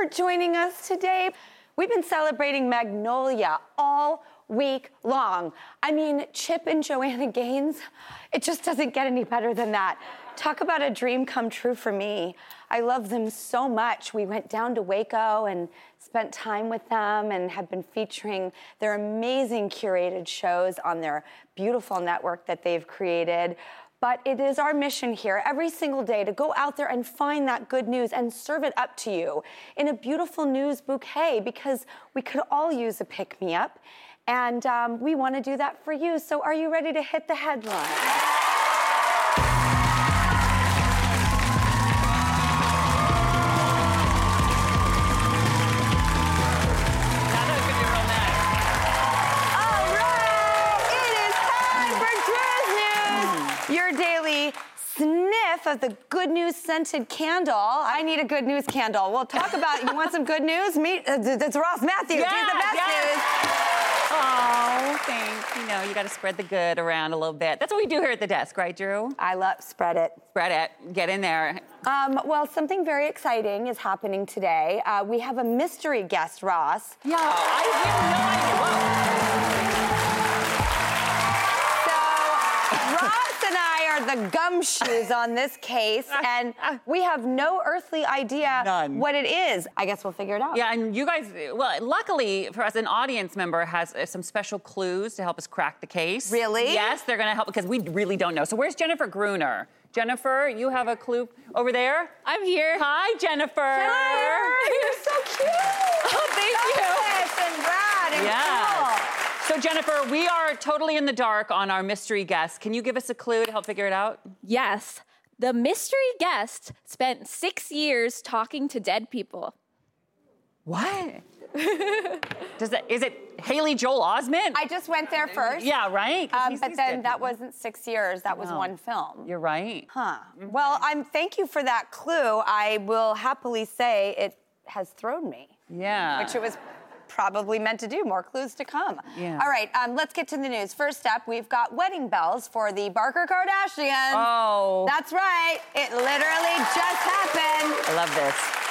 For joining us today. We've been celebrating Magnolia all week long. I mean, Chip and Joanna Gaines, it just doesn't get any better than that. Talk about a dream come true for me. I love them so much. We went down to Waco and spent time with them and have been featuring their amazing curated shows on their beautiful network that they've created. But it is our mission here every single day to go out there and find that good news and serve it up to you in a beautiful news bouquet because we could all use a pick me up. And um, we want to do that for you. So, are you ready to hit the headline? Sniff of the good news scented candle. I need a good news candle. We'll talk about. You want some good news? Meet uh, that's Ross Mathews. He's the best news. Oh, thanks. You know, you got to spread the good around a little bit. That's what we do here at the desk, right, Drew? I love spread it. Spread it. Get in there. Um, well, something very exciting is happening today. Uh, we have a mystery guest, Ross. Yeah, I have no idea. The gumshoes on this case, and we have no earthly idea None. what it is. I guess we'll figure it out. Yeah, and you guys, well, luckily for us, an audience member has uh, some special clues to help us crack the case. Really? Yes, they're going to help because we really don't know. So where's Jennifer Gruner? Jennifer, you have a clue over there? I'm here. Hi, Jennifer. Jennifer, you're so cute. Oh, thank you. And Brad and Yeah. cool. So, Jennifer, we are totally in the dark on our mystery guest. Can you give us a clue to help figure it out? Yes. The mystery guest spent six years talking to dead people. What? Does that is it Haley Joel Osment? I just went there first. yeah, right. Um, but then dead. that wasn't six years. That was No. one film. You're right. Huh. Well, I'm. Thank you for that clue. I will happily say it has thrown me, Yeah. which it was probably meant to do. More clues to come. Yeah. All right. Um, let's get to the news. First up, we've got wedding bells for the Barker Kardashians. Oh. That's right. It literally just happened. I love this.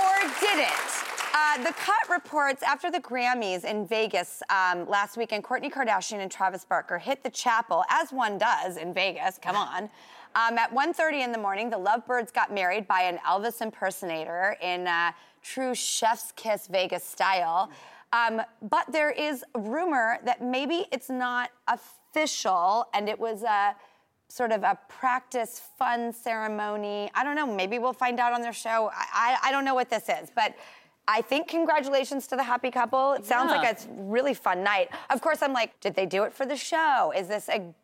Or did it? Uh, the Cut reports after the Grammys in Vegas um, last weekend, Kourtney Kardashian and Travis Barker hit the chapel, as one does in Vegas. Come on. Um, at 1.30 in the morning, the Lovebirds got married by an Elvis impersonator in uh, true chef's kiss Vegas style. Um, but there is rumor that maybe it's not official and it was a sort of a practice fun ceremony. I don't know. Maybe we'll find out on their show. I, I, I don't know what this is, but I think congratulations to the happy couple. It sounds Yeah. like a really fun night. Of course, I'm like, did they do it for the show? Is this a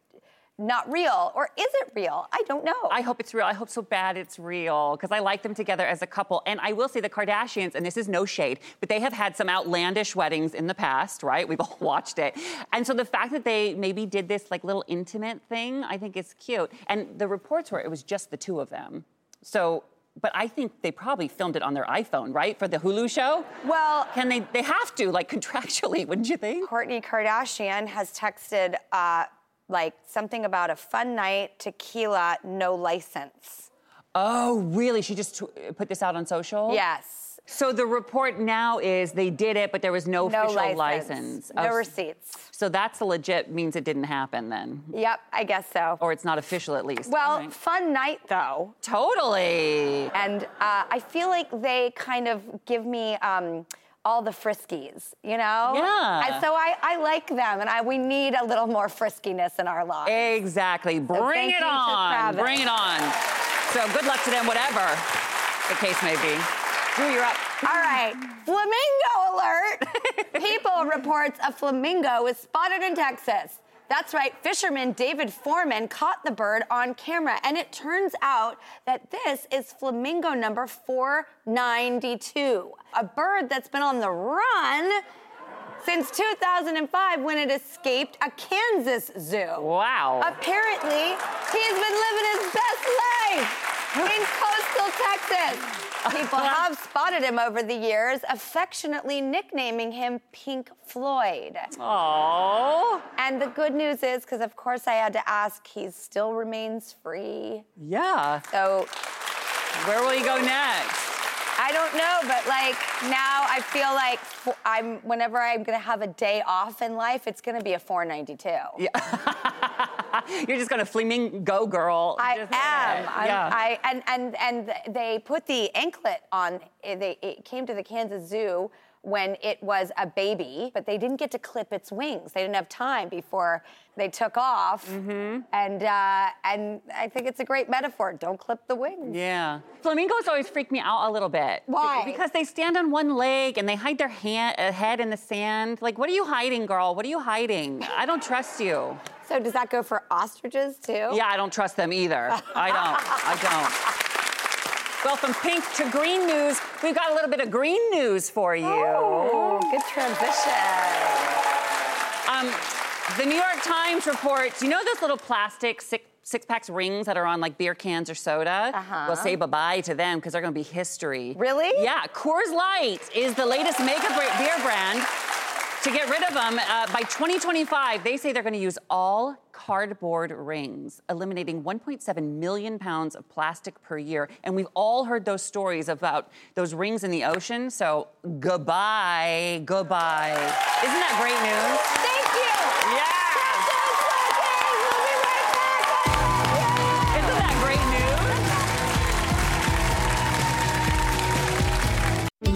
not real or is it real? I don't know. I hope it's real. I hope so bad it's real because I like them together as a couple. And I will say the Kardashians, and this is no shade, but they have had some outlandish weddings in the past, right? We've all watched it. And so the fact that they maybe did this like little intimate thing, I think is cute. And the reports were it was just the two of them. So, but I think they probably filmed it on their iPhone, right? For the Hulu show? well, Can they? They have to, like contractually, wouldn't you think? Kourtney Kardashian has texted uh, like something about a fun night, tequila, no license. Oh, really? She just tw- put this out on social? Yes. So the report now is they did it, but there was no, No official license. No Oh, receipts. So that's a legit means it didn't happen then, Yep, I guess so. or it's not official at least. Well, right. fun night though. totally. And uh, I feel like they kind of give me um, all the friskies, you know? Yeah. And so I, I like them, and I, we need a little more friskiness in our lives. Exactly. Bring thank it on. Bring it on. So good luck to them, whatever the case may be. Drew, you're up. All right, flamingo alert. People reports a flamingo was spotted in Texas. That's right, fisherman David Foreman caught the bird on camera, and it turns out that this is flamingo number 492, a bird that's been on the run since 2005 when it escaped a Kansas zoo. Wow. Apparently, he's been living his best life in coastal Texas. People have spotted him over the years, affectionately nicknaming him Pink Floyd. Oh. And the good news is, because of course I had to ask, he still remains free. Yeah. So Where will he go next? I don't know, but like now I feel like I'm whenever I'm gonna have a day off in life, it's gonna be a 492. Yeah. You're just gonna flamingo girl. I am. Yeah. I and and and they put the anklet on. They, it came to the Kansas Zoo when it was a baby, but they didn't get to clip its wings. They didn't have time before they took off. Mm-hmm. And uh, and I think it's a great metaphor. Don't clip the wings. Yeah. Flamingos always freak me out a little bit. Why? Because they stand on one leg and they hide their hand, uh, head in the sand. Like, what are you hiding, girl? What are you hiding? I don't trust you. So does that go for ostriches too? Yeah, I don't trust them either. I don't. I don't. Well, from pink to green news, we've got a little bit of green news for you. Oh, good transition. Um, the New York Times reports, you know those little plastic six, six packs rings that are on like beer cans or soda? Uh-huh. We'll say bye-bye to them because they're going to be history. Really? Yeah. Coors Light is the latest mega beer brand. To get rid of them, uh, by 2025, they say they're going to use all cardboard rings, eliminating 1.7 million pounds of plastic per year. And we've all heard those stories about those rings in the ocean. So goodbye, goodbye. Isn't that great news?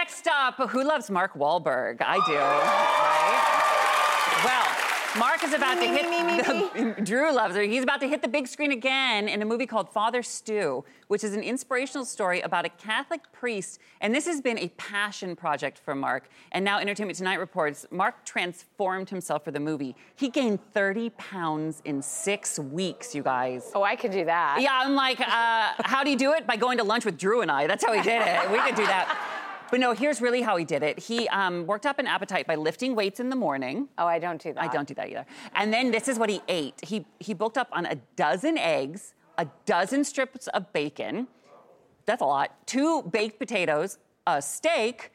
Next up, who loves Mark Wahlberg? I do, right? Well, Mark is about to Me, hit. me, me, the, Drew loves her. He's about to hit the big screen again in a movie called Father Stu, which is an inspirational story about a Catholic priest. And this has been a passion project for Mark. And now Entertainment Tonight reports Mark transformed himself for the movie. He gained 30 pounds in six weeks, you guys. Oh, I could do that. Yeah, I'm like, uh, how do you do it? By going to lunch with Drew and I. That's how he did it. We could do that. But no, here's really how he did it. He um, worked up an appetite by lifting weights in the morning. Oh, I don't do that. I don't do that either. And then this is what he ate. He he bulked up on a dozen eggs, a dozen strips of bacon. That's a lot. Two baked potatoes, a steak,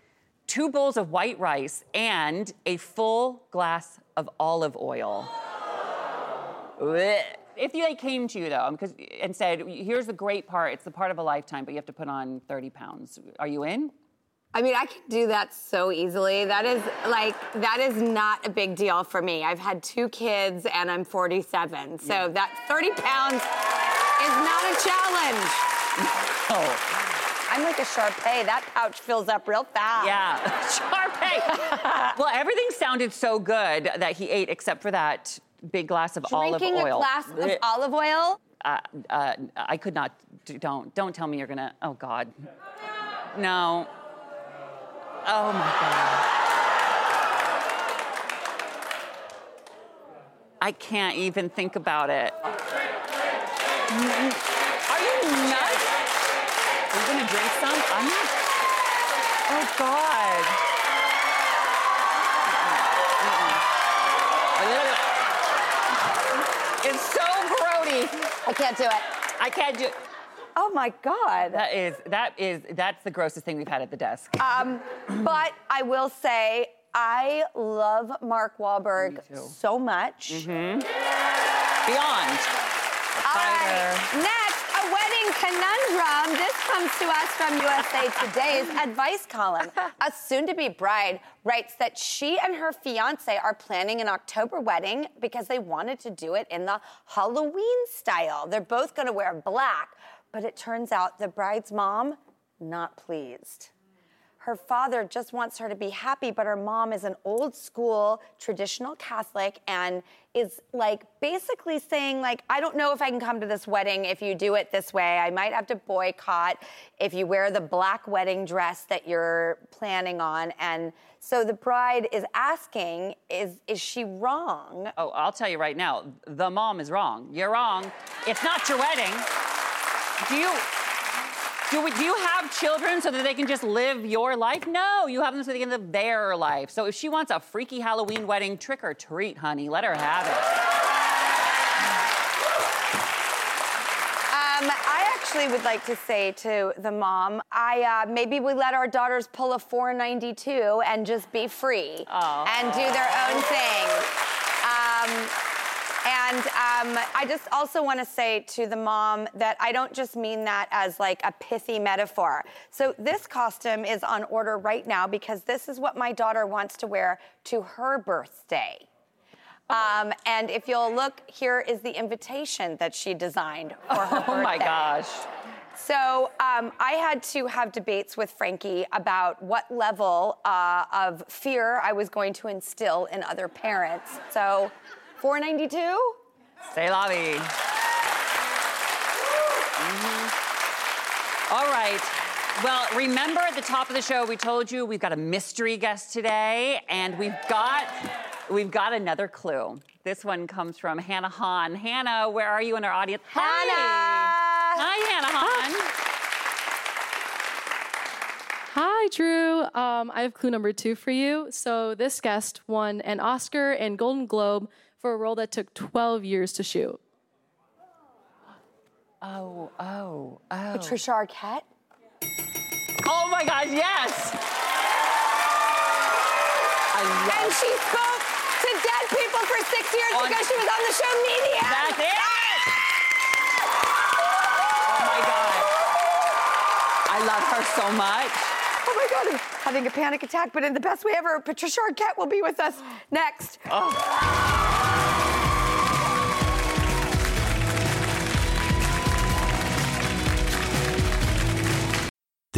two bowls of white rice, and a full glass of olive oil. If they came to you though, because and said, "Here's the great part. It's the part of a lifetime, but you have to put on 30 pounds." Are you in? I mean, I can do that so easily. That is like that is not a big deal for me. I've had two kids and I'm 47, so that 30 pounds is not a challenge. Oh. I'm like a Shar Pei. That pouch fills up real fast. Yeah, Shar Pei. well, everything sounded so good that he ate, except for that big glass of Drinking olive oil. Drinking a glass of olive oil. uh, uh, I could not. do- Don't don't tell me you're gonna. Oh God. No. Oh my God. I can't even think about it. Are you nuts? Are you gonna drink some? I'm not. Oh God. It's so grody. I can't do it. I can't do. Oh my God. That is that is that's the grossest thing we've had at the desk. Um, but I will say, I love Mark Wahlberg so much. Beyond. All right, next, a wedding conundrum. This comes to us from USA Today's advice column. A soon to be bride writes that she and her fiance are planning an October wedding because they wanted to do it in the Halloween style. They're both going to wear black, but it turns out the bride's mom, not pleased. Her father just wants her to be happy, but her mom is an old school traditional Catholic and is like basically saying like I don't know if I can come to this wedding if you do it this way. I might have to boycott if you wear the black wedding dress that you're planning on. And so the bride is asking is is she wrong? Oh, I'll tell you right now, the mom is wrong. You're wrong. It's not your wedding. Do you do, we, do you have children so that they can just live your life? No, you have them so they can live their life. So if she wants a freaky Halloween wedding, trick or treat, honey. Let her have it. Um, I actually would like to say to the mom, I uh, maybe we let our daughters pull a 492 and just be free and do their own thing. And um, I just also want to say to the mom that I don't just mean that as like a pithy metaphor. So this costume is on order right now because this is what my daughter wants to wear to her birthday. Um, and if you'll look, here is the invitation that she designed for her birthday. Oh my gosh. So um, I had to have debates with Frankie about what level uh, of fear I was going to instill in other parents. So 492? Say la vie. Mhm. All right. Well, remember at the top of the show, we told you we've got a mystery guest today, and we've got we've got another clue. This one comes from Hannah Hahn. Hannah, where are you in our audience? Hi. Hannah! Hi, Hannah Hahn. Hi, Drew. Um, I have clue number two for you. So, this guest won an Oscar and Golden Globe for a role that took 12 years to shoot. Oh, oh, oh. Patricia Arquette? Oh my gosh, yes. I love And she spoke to dead people for six years On- because she was on the show Medium. That's it. Ah! Oh my God. I love her so much. Oh my God, I'm having a panic attack, but in the best way ever. Patricia Arquette will be with us next. Oh.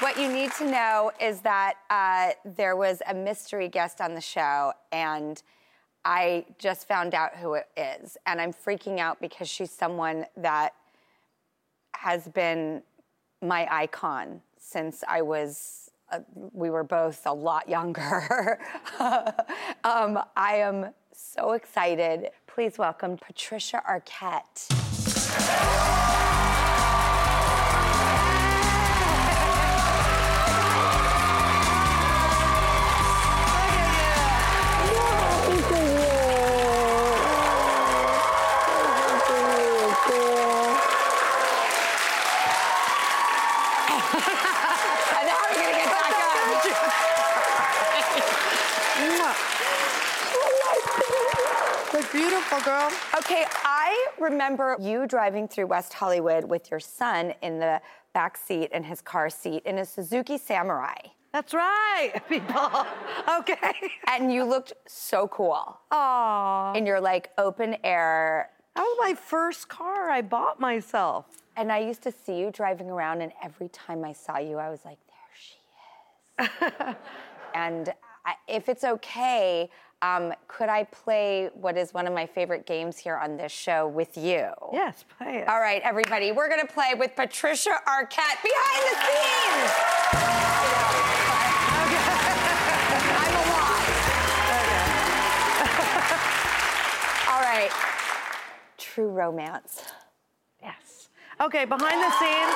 What you need to know is that uh, there was a mystery guest on the show, and I just found out who it is. And I'm freaking out because she's someone that has been my icon since I was uh, we were both a lot younger. um, I am so excited. Please welcome Patricia Arquette. Beautiful, girl. Okay, I remember you driving through West Hollywood with your son in the back seat in his car seat in a Suzuki Samurai. That's right, people. Okay. And you looked so cool Aw. in your like open air. That was my first car I bought myself. And I used to see you driving around, and every time I saw you, I was like, there she is. and I, if it's okay, um, could I play what is one of my favorite games here on this show with you? Yes, play it. All right, everybody, we're gonna play with Patricia Arquette behind the scenes. I'm a lot. All right, true romance. Yes. Okay, behind the scenes,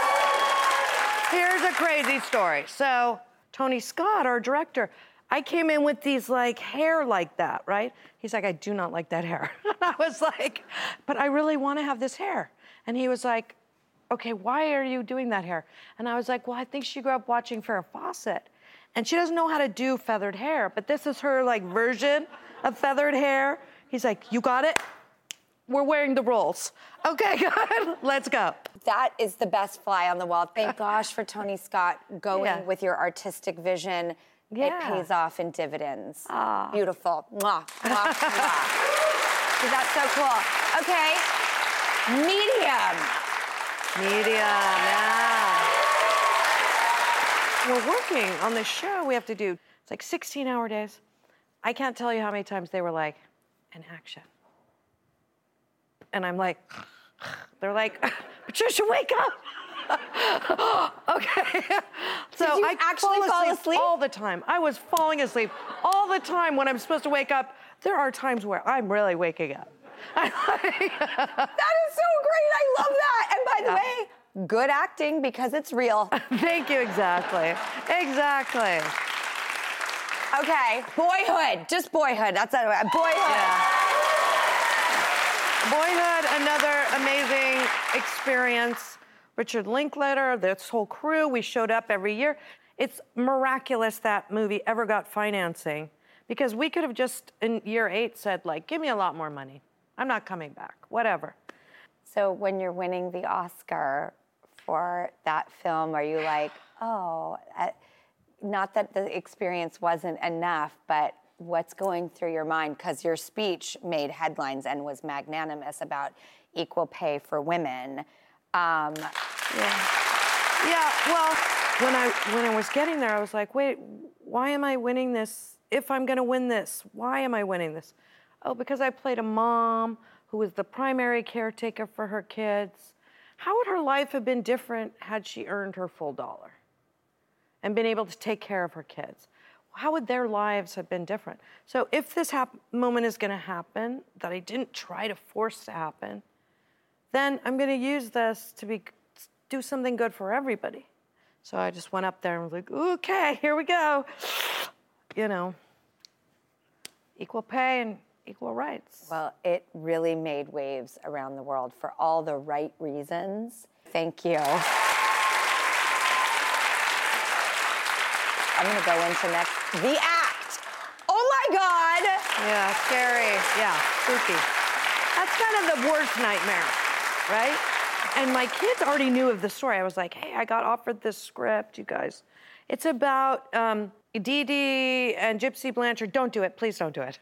here's a crazy story. So, Tony Scott, our director, I came in with these like hair like that, right? He's like, I do not like that hair. And I was like, but I really want to have this hair. And he was like, okay, why are you doing that hair? And I was like, well, I think she grew up watching Farrah Fawcett. And she doesn't know how to do feathered hair, but this is her like version of feathered hair. He's like, you got it? We're wearing the rolls. Okay, good. Let's go. That is the best fly on the wall. Thank gosh for Tony Scott going Yeah. with your artistic vision. Yeah. It pays off in dividends. Ah. Beautiful. Mwah, mwah, mwah. That's so cool. Okay, medium. Medium, yeah. We're working on this show. We have to do, it's like 16 hour days. I can't tell you how many times they were like, an action. And I'm like, they're like, Patricia, wake up. okay. so I actually fall asleep? all the time. I was falling asleep all the time when I'm supposed to wake up. There are times where I'm really waking up. That is so great. I love that. And by the way, good acting because it's real. Thank you, exactly. Exactly. Okay, boyhood. Just boyhood. That's a boyhood. Boyhood, another amazing experience. Richard Linklater, this whole crew, we showed up every year. It's miraculous that movie ever got financing because we could have just in year eight said, like, give me a lot more money. I'm not coming back, whatever. So when you're winning the Oscar for that film, are you like, oh, not that the experience wasn't enough, but what's going through your mind? Because your speech made headlines and was magnanimous about equal pay for women. Um, Yeah, well, when I when I was getting there, I was like, wait, why am I winning this? If I'm gonna win this, why am I winning this? Oh, because I played a mom who was the primary caretaker for her kids. How would her life have been different had she earned her full dollar and been able to take care of her kids? How would their lives have been different? So, if this hap- moment is gonna happen that I didn't try to force to happen, then I'm going to use this to be do something good for everybody. So I just went up there and was like, okay, here we go. You know, equal pay and equal rights. well, it really made waves around the world for all the right reasons. Thank you. I'm gonna go into next. The act. Oh my God. Yeah, scary. Yeah, spooky. That's kind of the worst nightmare, right? And my kids already knew of the story. I was like, hey, I got offered this script, you guys. It's about um, Dee Dee and Gypsy Blanchard. Don't do it. Please don't do it.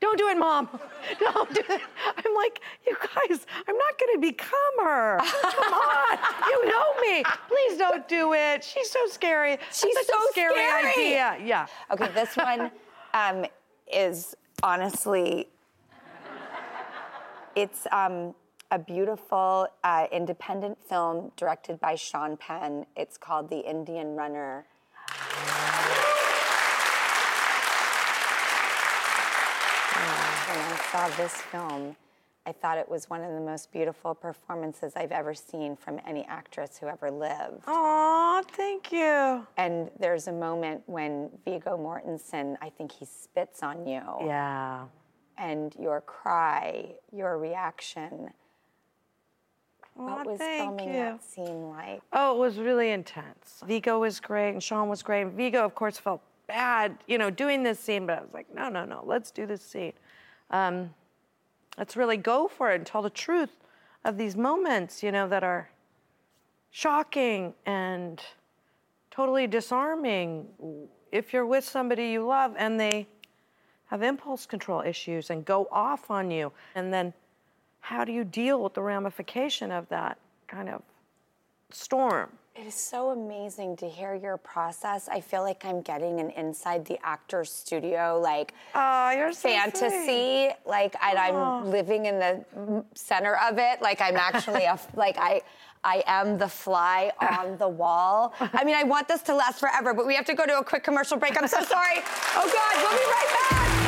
Don't do it, Mom. Don't do it. I'm like, you guys, I'm not going to become her. Come on. You know me. Please don't do it. She's so scary. She's such so a scary, scary. idea. Yeah. Okay, this one um, is honestly, it's um, a beautiful uh, independent film directed by Sean Penn. It's called The Indian Runner. when I saw this film, I thought it was one of the most beautiful performances I've ever seen from any actress who ever lived. Aw, thank you. And there's a moment when Viggo Mortensen, I think he spits on you. Yeah. And your cry, your reaction, what was filming you. that scene like? Oh, it was really intense. Viggo was great and Sean was great. Viggo, of course, felt bad, you know, doing this scene, but I was like, no, no, no, let's do this scene. Um, let's really go for it and tell the truth of these moments, you know, that are shocking and totally disarming if you're with somebody you love and they have impulse control issues and go off on you. And then how do you deal with the ramification of that kind of storm? It is so amazing to hear your process. I feel like I'm getting an inside the actor's studio, like Oh, you're so fantasy, like, and I'm living in the center of it. Like I'm actually a, like I, I am the fly on the wall. I mean, I want this to last forever, but we have to go to a quick commercial break. I'm so sorry. Oh God, we'll be right back.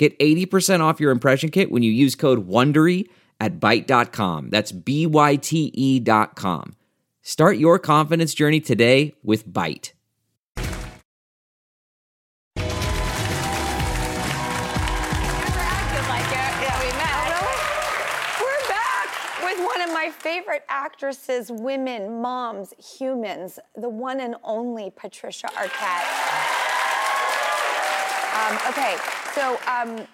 Get 80% off your impression kit when you use code WONDERY at Byte.com. That's B-Y-T-E dot com. Start your confidence journey today with Byte. We're back with one of my favorite actresses, women, moms, humans, the one and only Patricia Arquette. Um, okay, so um,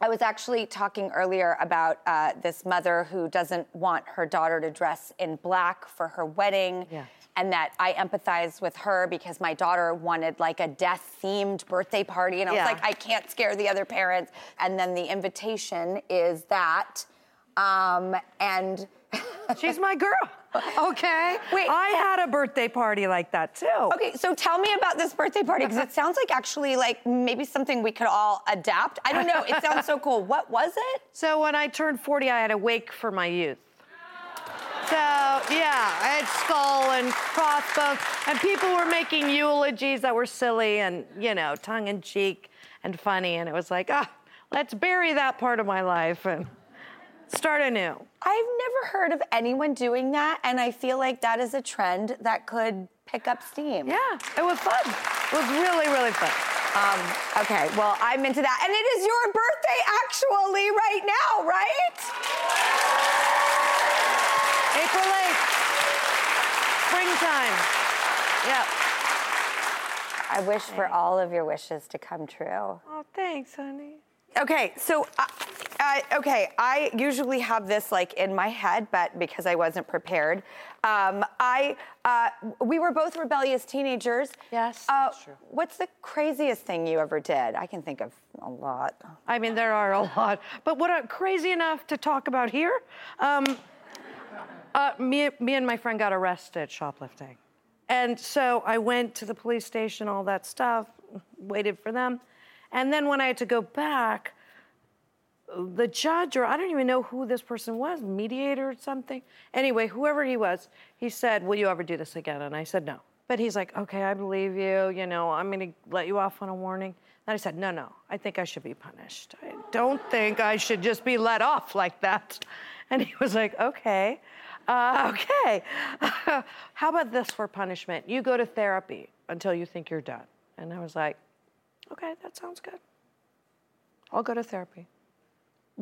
I was actually talking earlier about uh, this mother who doesn't want her daughter to dress in black for her wedding. Yeah. And that I empathize with her because my daughter wanted like a death themed birthday party. And I Yeah. was like, I can't scare the other parents. And then the invitation is that. Um, and She's my girl. Okay. Wait. I had a birthday party like that too. Okay, so tell me about this birthday party because it sounds like actually like maybe something we could all adapt. I don't know. It sounds so cool. What was it? So when I turned 40, I had a wake for my youth. So yeah, I had skull and crossbones, and people were making eulogies that were silly and you know tongue in cheek and funny, and it was like, ah, let's bury that part of my life and start anew. I've never heard of anyone doing that, and I feel like that is a trend that could pick up steam. Yeah, it was fun. It was really, really fun. Um, okay, well, I'm into that. And it is your birthday actually right now, right? April 8th, springtime. Yeah. I wish for all of your wishes to come true. Oh, thanks, honey. Okay, so, uh, uh, okay, I usually have this like in my head, but because I wasn't prepared, um, I, uh, we were both rebellious teenagers. Yes, Uh, that's true. What's the craziest thing you ever did? I can think of a lot. I mean, there are a lot. But what are crazy enough to talk about here? Um, uh, me, me and my friend got arrested shoplifting. And so I went to the police station, all that stuff, waited for them. And then when I had to go back, the judge, or I don't even know who this person was, mediator or something. Anyway, whoever he was, he said, Will you ever do this again? And I said, No. But he's like, Okay, I believe you. You know, I'm going to let you off on a warning. And I said, No, no, I think I should be punished. I don't think I should just be let off like that. And he was like, Okay. Uh, okay. How about this for punishment? You go to therapy until you think you're done. And I was like, Okay, that sounds good. I'll go to therapy.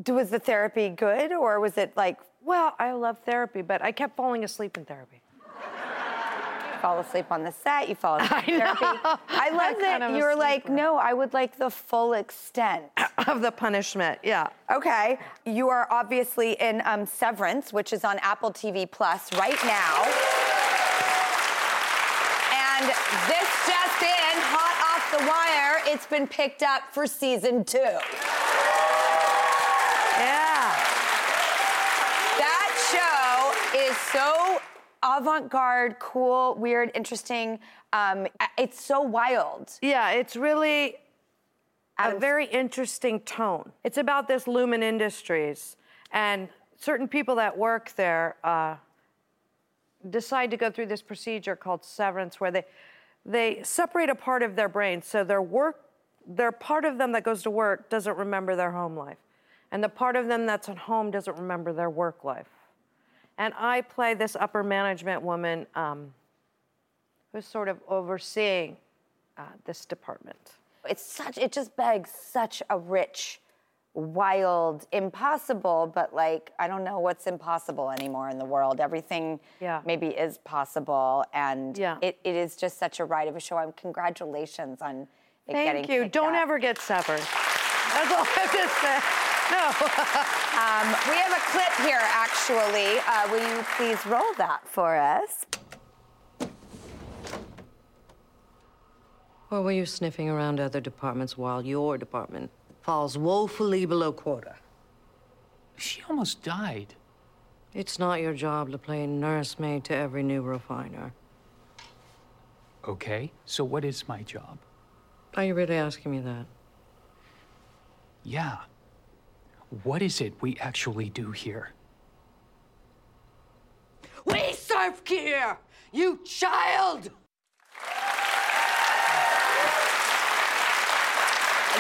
Was the therapy good, or was it like Well, I love therapy, but I kept falling asleep in therapy. you fall asleep on the set, you fall asleep in therapy? I love I'm that kind of you're like, no, I would like the full extent. Of the punishment, yeah. Okay, you are obviously in um, Severance, which is on Apple TV Plus right now. And this just in, hot off the wire, it's been picked up for season two. Yeah. That show is so avant-garde, cool, weird, interesting. Um, it's so wild. Yeah, it's really a very interesting tone. It's about this Lumon Industries, and certain people that work there uh, decide to go through this procedure called severance, where they they separate a part of their brain, so their work, their part of them that goes to work doesn't remember their home life, and the part of them that's at home doesn't remember their work life. And I play this upper management woman um, who's sort of overseeing uh, this department. It's such, it just begs such a rich, wild, impossible, but like, I don't know what's impossible anymore in the world. Everything Yeah. maybe is possible. And Yeah. it, it is just such a ride of a show. And congratulations on it getting Thank you. Don't up. ever get severed. That's all I have to say. No. Um, we have a clip here, actually. Uh, will you please roll that for us? Or were you sniffing around other departments while your department falls woefully below quota? She almost died. It's not your job to play nursemaid to every new refiner. Okay, so what is my job? Are you really asking me that? Yeah. What is it we actually do here? We serve here, you child!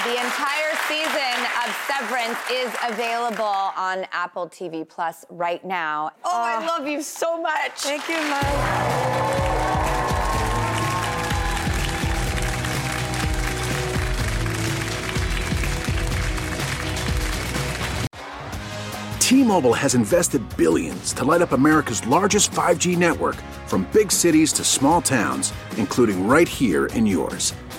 The entire season of Severance is available on Apple TV Plus right now. Oh, I ah. love you so much. Thank you, Mike. T-Mobile has invested billions to light up America's largest 5G network from big cities to small towns, including right here in yours.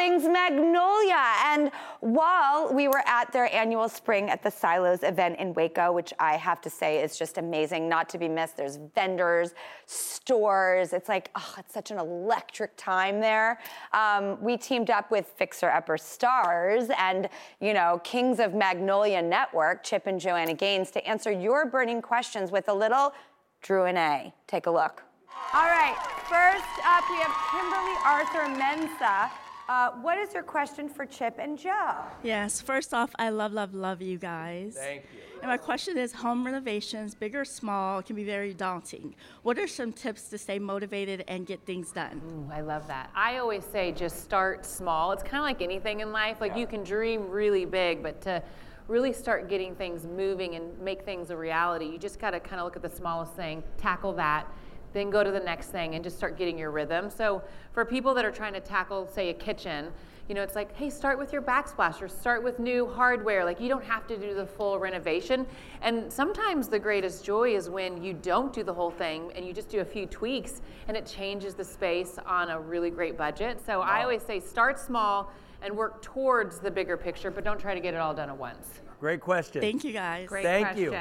Things Magnolia. And while we were at their annual Spring at the Silos event in Waco, which I have to say is just amazing, not to be missed, there's vendors, stores. It's like, oh, it's such an electric time there. Um, we teamed up with Fixer Upper Stars and, you know, Kings of Magnolia Network, Chip and Joanna Gaines, to answer your burning questions with a little Drew and A. Take a look. All right, first up, we have Kimberly Arthur Mensa. Uh, what is your question for Chip and Joe? Yes, first off, I love, love, love you guys. Thank you. And my question is home renovations, big or small, can be very daunting. What are some tips to stay motivated and get things done? Ooh, I love that. I always say just start small. It's kind of like anything in life. Like you can dream really big, but to really start getting things moving and make things a reality, you just got to kind of look at the smallest thing, tackle that, then go to the next thing and just start getting your rhythm. So for people that are trying to tackle, say, a kitchen, you know, it's like, hey, start with your backsplash or start with new hardware. Like, you don't have to do the full renovation. And sometimes the greatest joy is when you don't do the whole thing and you just do a few tweaks and it changes the space on a really great budget. So I always say start small and work towards the bigger picture, but don't try to get it all done at once. Great question. Thank you guys. Great Thank you.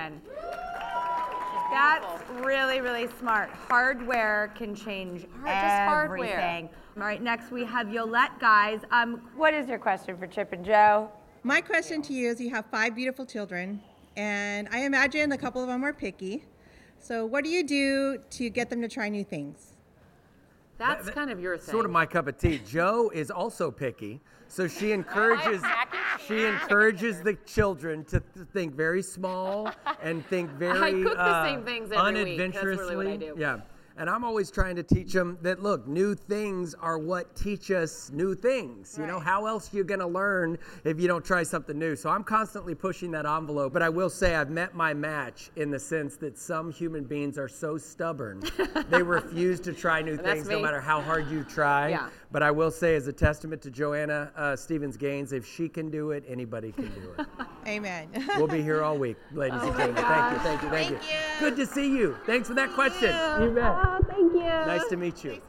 Question. That's really, really smart. Hardware can change just hardware. everything. All right, next we have Yolette, guys. Um, what is your question for Chip and Joe? My question to you is you have five beautiful children, and I imagine a couple of them are picky. So, what do you do to get them to try new things? That's kind of your thing. Sort of my cup of tea. Joe is also picky, so she encourages she encourages the children to th- think very small and think very cook the uh, same things every week. That's unadventurously. really what I do. Yeah. And I'm always trying to teach them that look, new things are what teach us new things. You know, how else are you going to learn if you don't try something new? So I'm constantly pushing that envelope. But I will say I've met my match in the sense that some human beings are so stubborn. they refuse to try new That's things no me. matter how hard you try. Yeah. But I will say, as a testament to Joanna uh, Stevens Gaines, if she can do it, anybody can do it. Amen. we'll be here all week, ladies Oh and gentlemen. Thank you, thank you, thank, Thank you. Good to see you. Thanks for that question. you. You bet. Oh, thank you. Nice to meet you.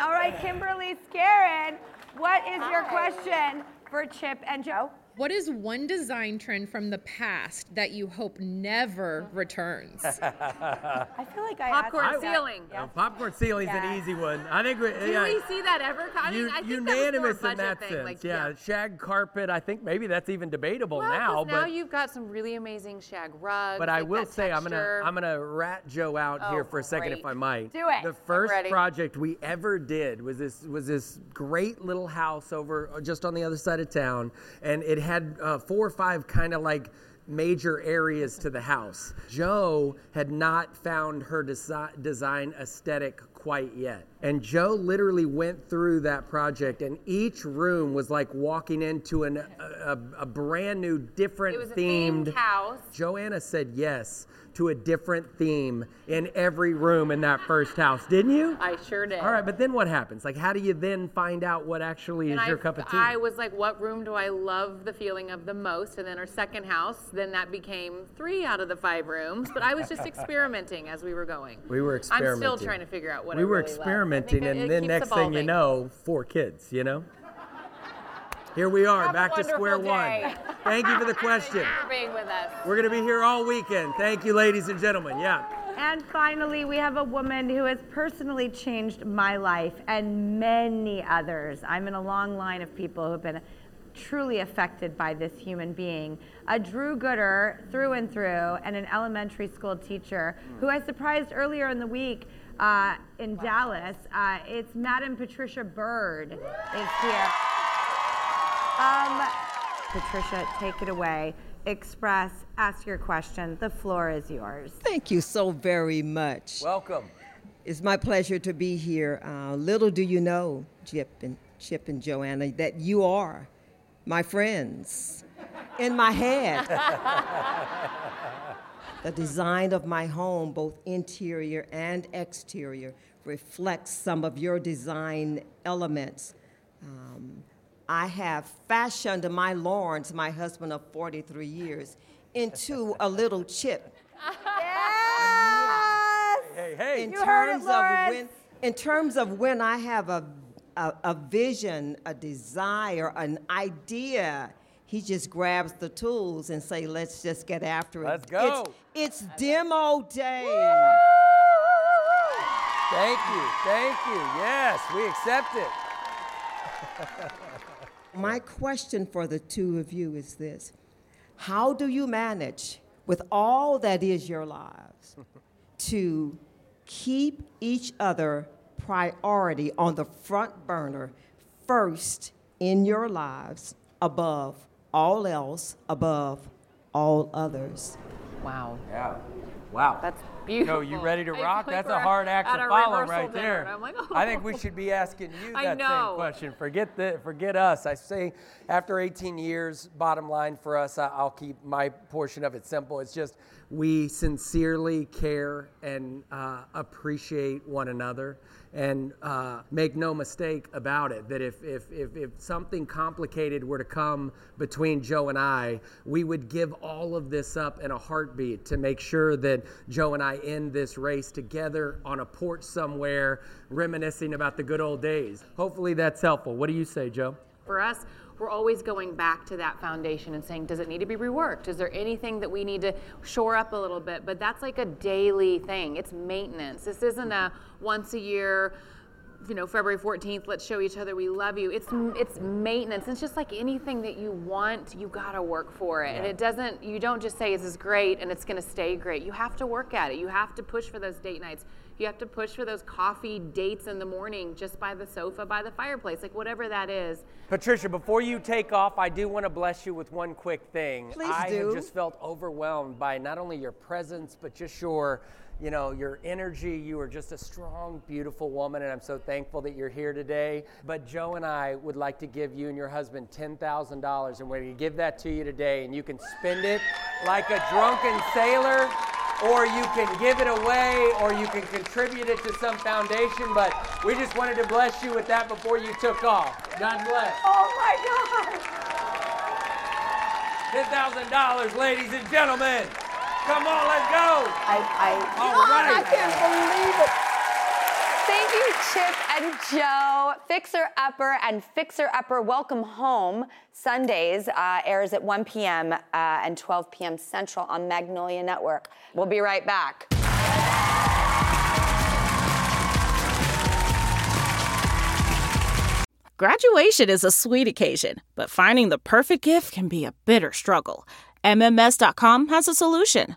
All right, Kimberly Scarin, what is your question for Chip and Joe? What is one design trend from the past that you hope never returns? I feel like I Popcorn asked that. ceiling. Uh, popcorn ceiling's Yeah. an easy one. I think we, Do yeah, we see that ever? I mean, u- I think that was more a unanimous in that thing. sense. Like, yeah. shag carpet. I think maybe that's even debatable Well, 'cause now. now but you've got some really amazing shag rugs. But I like will that say I'm gonna. I'm gonna rat Joe out Oh, here for a second if. I might. Do it. The first project we ever did was this was this great little house over just on the other side of town, and it had uh, four or five kind of like major areas to the house. Joe had not found her desi- design aesthetic quite yet. And Joe literally went through that project and each room was like walking into an, a, a, brand new different It was themed themed house. Joanna said yes to a different theme in every room in that first house, didn't you? I sure did. All right, but then what happens? Like, how do you then find out what actually is And your cup of tea? I was like, what room do I love the feeling of the most? And then our second house, then that became three out of the five rooms. But I was just experimenting as we were going. we were experimenting. I'm still trying to figure out what we I were really experimenting, think it- and it then keeps next thing you know, four kids. You know. Here we are, Have back to square day. one. Thank you for the question. Thank you for being with us. We're gonna be here all weekend. Thank you, ladies and gentlemen. Yeah. And finally, we have a woman who has personally changed my life and many others. I'm in a long line of people who have been truly affected by this human being. A Drew Gooder through and through, and an elementary school teacher who I surprised earlier in the week uh, in Dallas. Uh, it's Madam Patricia Bird is here. Um, Patricia, take it away. Express, ask your question. The floor is yours. Thank you so very much. Welcome. It's my pleasure to be here. Uh, little do you know, Chip and Chip and Joanna, that you are my friends in my head. the design of my home, both interior and exterior, reflects some of your design elements. Um, I have fashioned my Lawrence, my husband of 43 years, into a little chip. yes! Hey, hey. In You heard it, terms of when, in terms of when I have a, a, a vision, a desire, an idea, he just grabs the tools and say, "Let's just get after it." Let's go. It's, it's demo day. Thank you. Thank you. Yes, we accept it. My question for the two of you is this How do you manage, with all that is your lives, to keep each other priority on the front burner first in your lives, above all else, above all others? Wow. Yeah. Wow. That's Yo, beautiful. you ready to rock? like That's a hard act to follow right dinner, there. and I'm like, I think oh. we should be asking you that same question. Forget the, forget us. I say, after 18 years, bottom line for us, I- I'll keep my portion of it simple. It's just we sincerely care and uh, appreciate one another. And uh, make no mistake about it that if, if, if, if something complicated were to come between Joe and I, we would give all of this up in a heartbeat to make sure that Joe and I end this race together on a porch somewhere, reminiscing about the good old days. Hopefully that's helpful. What do you say, Joe? For us, we're always going back to that foundation and saying, does it need to be reworked? Is there anything that we need to shore up a little bit? But that's like a daily thing. It's maintenance. This isn't a once a year, you know, February 14th, let's show each other we love you. It's it's maintenance. It's just like anything that you want, you gotta work for it. And it doesn't, you don't just say, this is great and it's gonna stay great. You have to work at it. You have to push for those date nights. You have to push for those coffee dates in the morning just by the sofa, by the fireplace, like whatever that is. Patricia, before you take off, I do want to bless you with one quick thing. Please I do. have just felt overwhelmed by not only your presence, but just your you know, your energy. You are just a strong, beautiful woman, and I'm so thankful that you're here today. But Joe and I would like to give you and your husband $10,000, and we're going to give that to you today, and you can spend it like a drunken sailor or you can give it away, or you can contribute it to some foundation. But we just wanted to bless you with that before you took off. God bless. Oh my God. $10,000, ladies and gentlemen. Come on, let's go. I, I, All God, right. I can't believe it. Thank you, Chip and Joe. Fixer Upper and Fixer Upper Welcome Home Sundays uh, airs at 1 p.m. Uh, and 12 p.m. Central on Magnolia Network. We'll be right back. Graduation is a sweet occasion, but finding the perfect gift can be a bitter struggle. MMS.com has a solution.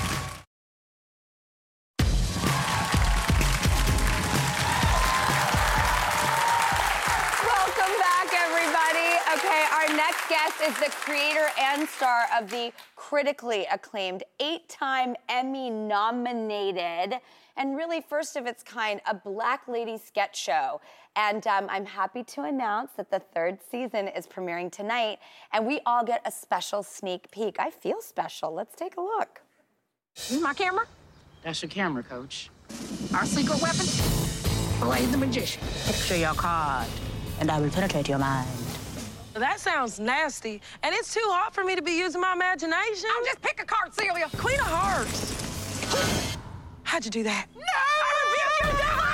Guest is the creator and star of the critically acclaimed, eight time Emmy nominated, and really first of its kind, a Black Lady sketch show. And um, I'm happy to announce that the third season is premiering tonight, and we all get a special sneak peek. I feel special. Let's take a look. This is my camera? That's your camera, coach. Our secret weapon? Blade the magician. Picture your card, and I will penetrate your mind. That sounds nasty, and it's too hot for me to be using my imagination. Oh, just pick a card, Celia. Queen of Hearts. How'd you do that? No! I rebuke you, devil!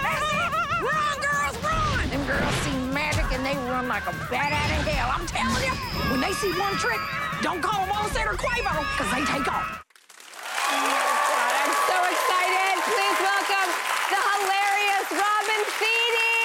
That's it! Run, girls, run! Them girls see magic and they run like a bat out of hell. I'm telling you, when they see one trick, don't call them Offset or Quavo, because they take off. I'm so excited. Please welcome the hilarious Robin Thede.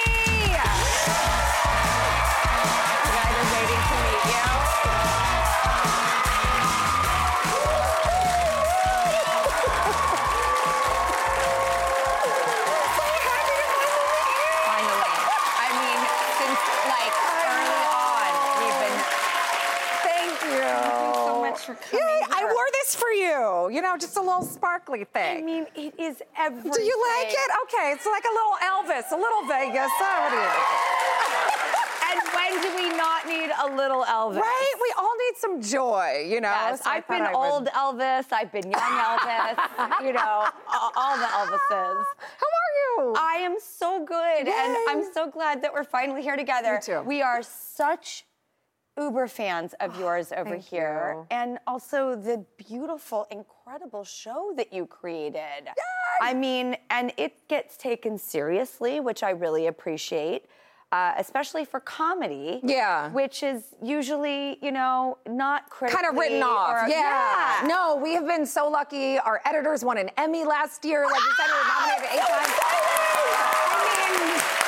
You. Know, just a little sparkly thing. I mean, it is everything. Do you like it? Okay, it's like a little Elvis, a little Vegas. Oh, what do you And when do we not need a little Elvis? Right? We all need some joy, you know? Yes, So I've been I would- old Elvis. I've been young Elvis. you know, all, the Elvises. How are you? I am so good, and I'm so glad that we're finally here together. Me too. We are such uber fans of yours over here, you. and also the beautiful, incredible show that you created. I mean, and it gets taken seriously, which I really appreciate. Uh, especially for comedy, Yeah. which is usually, you know, not critically kind of written off. or- yeah. No, we have been so lucky. Our editors won an Emmy last year. Like we said, we were nominated eight times. I mean,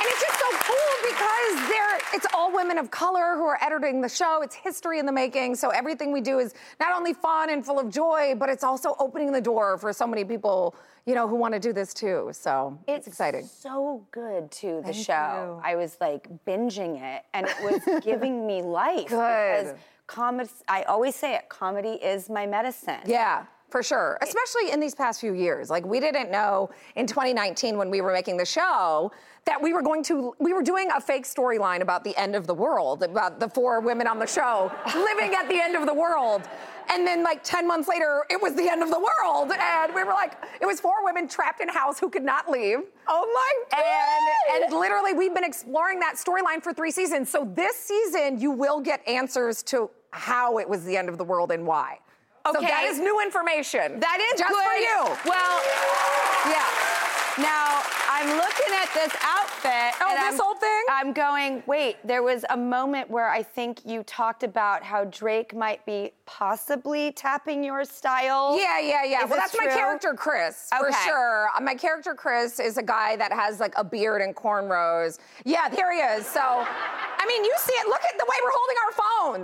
and it's just so cool because they're it's all women of color who are editing the show. It's history in the making. So everything we do is not only fun and full of joy, but it's also opening the door for so many people, you know, who want to do this too. So it's, exciting. so good too the Thank show. you. I was like binging it and it was giving me life because Good. comedy I always say it, comedy is my medicine. Yeah, for sure. Especially in these past few years. Like we didn't know in 2019 when we were making the show that we were going to we were doing a fake storyline about the end of the world, about the four women on the show living at the end of the world. And then like 10 months later, it was the end of the world. And we were like, it was four women trapped in a house who could not leave. Oh my And, and literally, we've been exploring that storyline for three seasons. So this season, you will get answers to how it was the end of the world and why. So Okay. that is new information. That is just good. for you. Well, Yeah. Now I'm looking at this outfit. Oh, this I'm, whole thing? I'm going, wait, there was a moment where I think you talked about how Drake might be possibly tapping your style. Yeah, yeah, yeah. Is well, that's my character, Chris, for sure. My character, Chris, is a guy that has like a beard and cornrows. Yeah, here he is. So, I mean, you see it. Look at the way we're holding our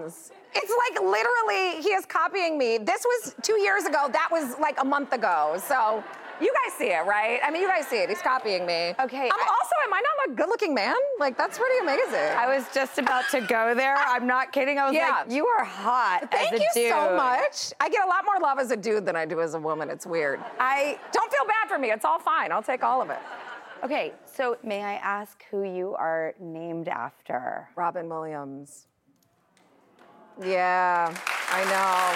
phones. It's like literally he is copying me. This was two years ago. That was like a month ago. So. You guys see it, right? I mean, you guys see it. He's copying me. Okay. I'm also, am I not a good-looking man? Like, that's pretty amazing. I was just about to go there. I'm not kidding. I was Yeah. like, you are hot. Thank you dude. so much. I get a lot more love as a dude than I do as a woman. It's weird. I don't feel bad for me. It's all fine. I'll take all of it. Okay, so may I ask who you are named after? Robin Williams. Yeah, I know.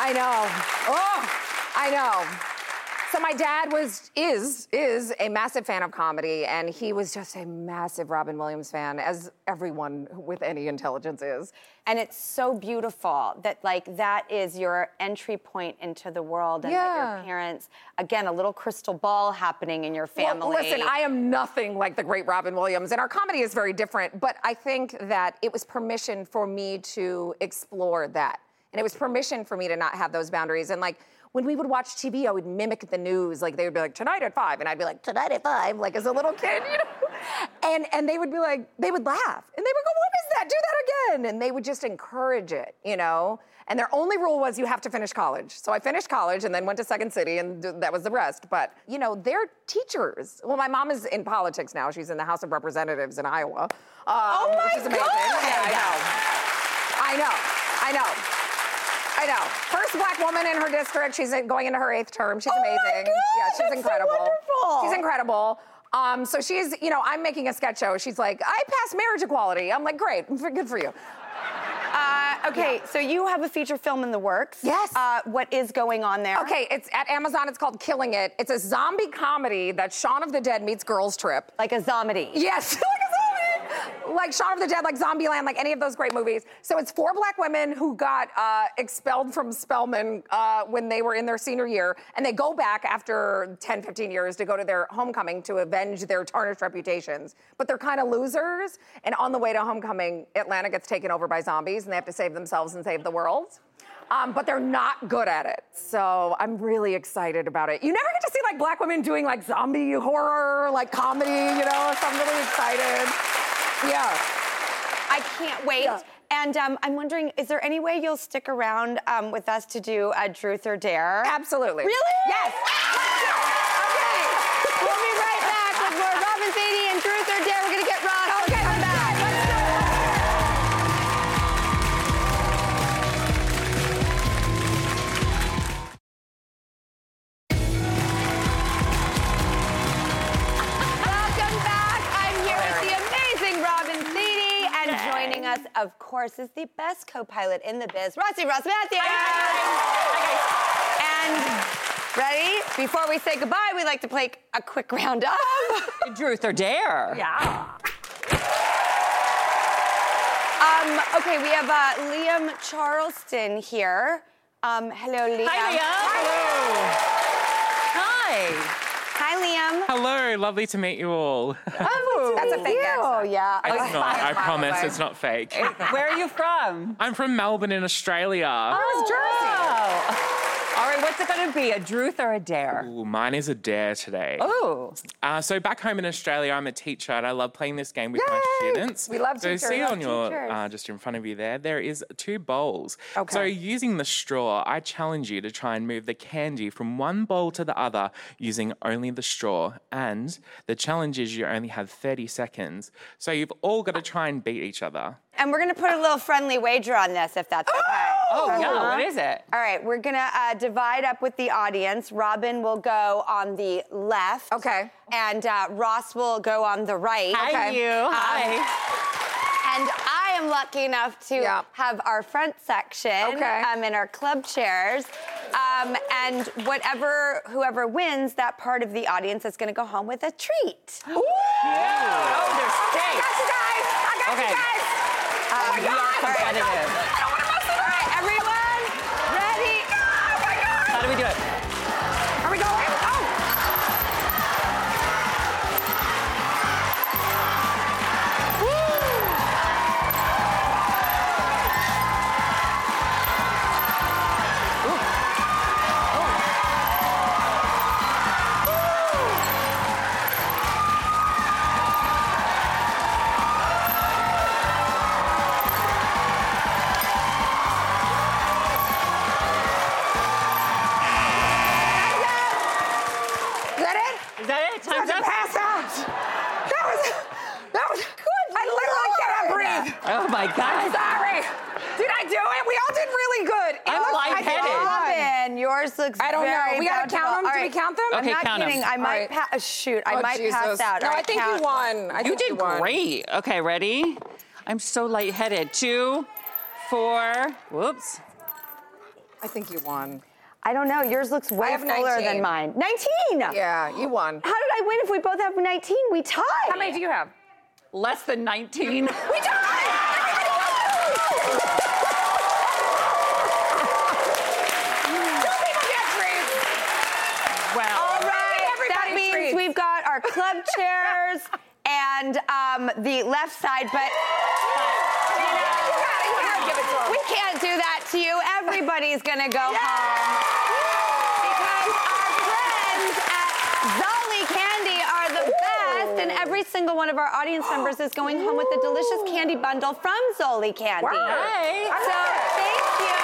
I know. Oh, I know. So my dad was is is a massive fan of comedy, and he was just a massive Robin Williams fan, as everyone with any intelligence is. And it's so beautiful that like that is your entry point into the world and that your parents again a little crystal ball happening in your family. Well, listen, I am nothing like the great Robin Williams, and our comedy is very different. But I think that it was permission for me to explore that, and it was permission for me to not have those boundaries. And like when we would watch TV, I would mimic the news. Like they would be like tonight at five, and I'd be like tonight at five, like as a little kid, you know. And and they would be like, they would laugh, and they would go, "What is that? Do that again!" And they would just encourage it, you know. And their only rule was you have to finish college. So I finished college and then went to Second City, and that was the rest. But you know, they're teachers. Well, my mom is in politics now. She's in the House of Representatives in Iowa. Oh um, my which is amazing. God! Yeah, I know. I know. I know. I know. First black woman in her district. She's going into her eighth term. She's amazing. yeah, she's Oh that's so incredible. wonderful. She's incredible. Um, so she's, you know, I'm making a sketch show. She's like, I passed marriage equality. I'm like, great, good for you. Uh, okay, so you have a feature film in the works. Yes. Uh, what is going on there? Okay, it's at Amazon. It's called Killing It. It's a zombie comedy that Shaun of the Dead meets Girls Trip. Like a zombie. Yes, like Shaun of the Dead, like Zombieland, like any of those great movies. So it's four black women who got uh, expelled from Spelman uh, when they were in their senior year, and they go back after 10, 15 years to go to their homecoming to avenge their tarnished reputations. But they're kind of losers, and on the way to homecoming, Atlanta gets taken over by zombies, and they have to save themselves and save the world. Um, but they're not good at it. So I'm really excited about it. You never get to see like black women doing like zombie horror, like comedy, you know? So I'm really excited. Yeah. I can't wait. And um, I'm wondering, is there any way you'll stick around um, with us to do a Truth or Dare? Absolutely. Really? Yes. Of course, is the best co-pilot in the biz, Rossi Ross Mathews. And ready? Before we say goodbye, we like to play a quick round of Truth or Dare. Yeah. Um, okay, we have uh, Liam Charleston here. Um, hello, Liam. Hi, Liam. Hi. Hi, Liam. Hello, lovely to meet you all. Oh, that's a fake Oh, yeah. It's oh, not, I promise, it's not fake. Where are you from? I'm from Melbourne in Australia. Oh, Jersey. Oh. All right, what's it going to be? A truth or a dare? Ooh, mine is a dare today. Oh. Uh, so back home in Australia, I'm a teacher and I love playing this game with my students. We love so teachers. see on your uh, just in front of you there, there is two bowls. Okay. So using the straw, I challenge you to try and move the candy from one bowl to the other using only the straw. And the challenge is you only have 30 seconds. So you've all got to try and beat each other. And we're gonna put a little friendly wager on this, if that's okay. Oh, yeah. Uh-huh. What is it? All right, we're gonna uh, divide up with the audience. Robin will go on the left. Okay. And uh, Ross will go on the right. Hi, okay. you. Um, Hi. and I am lucky enough to Yeah. have our front section Okay. um, in our club chairs. Um, and whatever, whoever wins, that part of the audience is gonna go home with a treat. Oh, there's steak. I got you guys. I got Okay. you guys. Um, Oh my we God. are competitive. Count 'em. kidding. I might right. pa- shoot. I Oh, might pass Jesus. out. No, All I think count. you won. I You think did you won. great. Okay, ready? I'm so lightheaded. Two, four, whoops. I think you won. I don't know. Yours looks way have fuller 19. than mine. 19. Yeah, you won. How did I win if we both have 19? We tied. How many do you have? Less than 19. We tied! Two people get trees. Well, All right. Everybody That means treats. we've got our club chairs and um, the left side, but You gotta, you gotta give it to 'em. we can't do that to you. Everybody's gonna go home. Because our friends at Zolli Candy are the best, and every single one of our audience members is going home with a delicious candy bundle from Zolli Candy. Hey. So thank you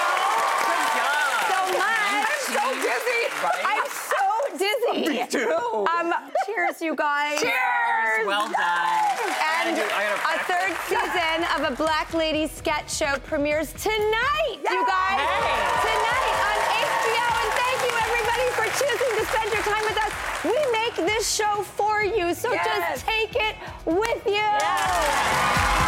so much. I'm so dizzy. I'm so dizzy. Me too. Um, cheers, you guys. Cheers. Well done. And do- a third season of a Black Lady sketch show premieres tonight, you guys. Tonight on HBO. And thank you, everybody, for choosing to spend your time with us. We make this show for you, so Yes. just take it with you. New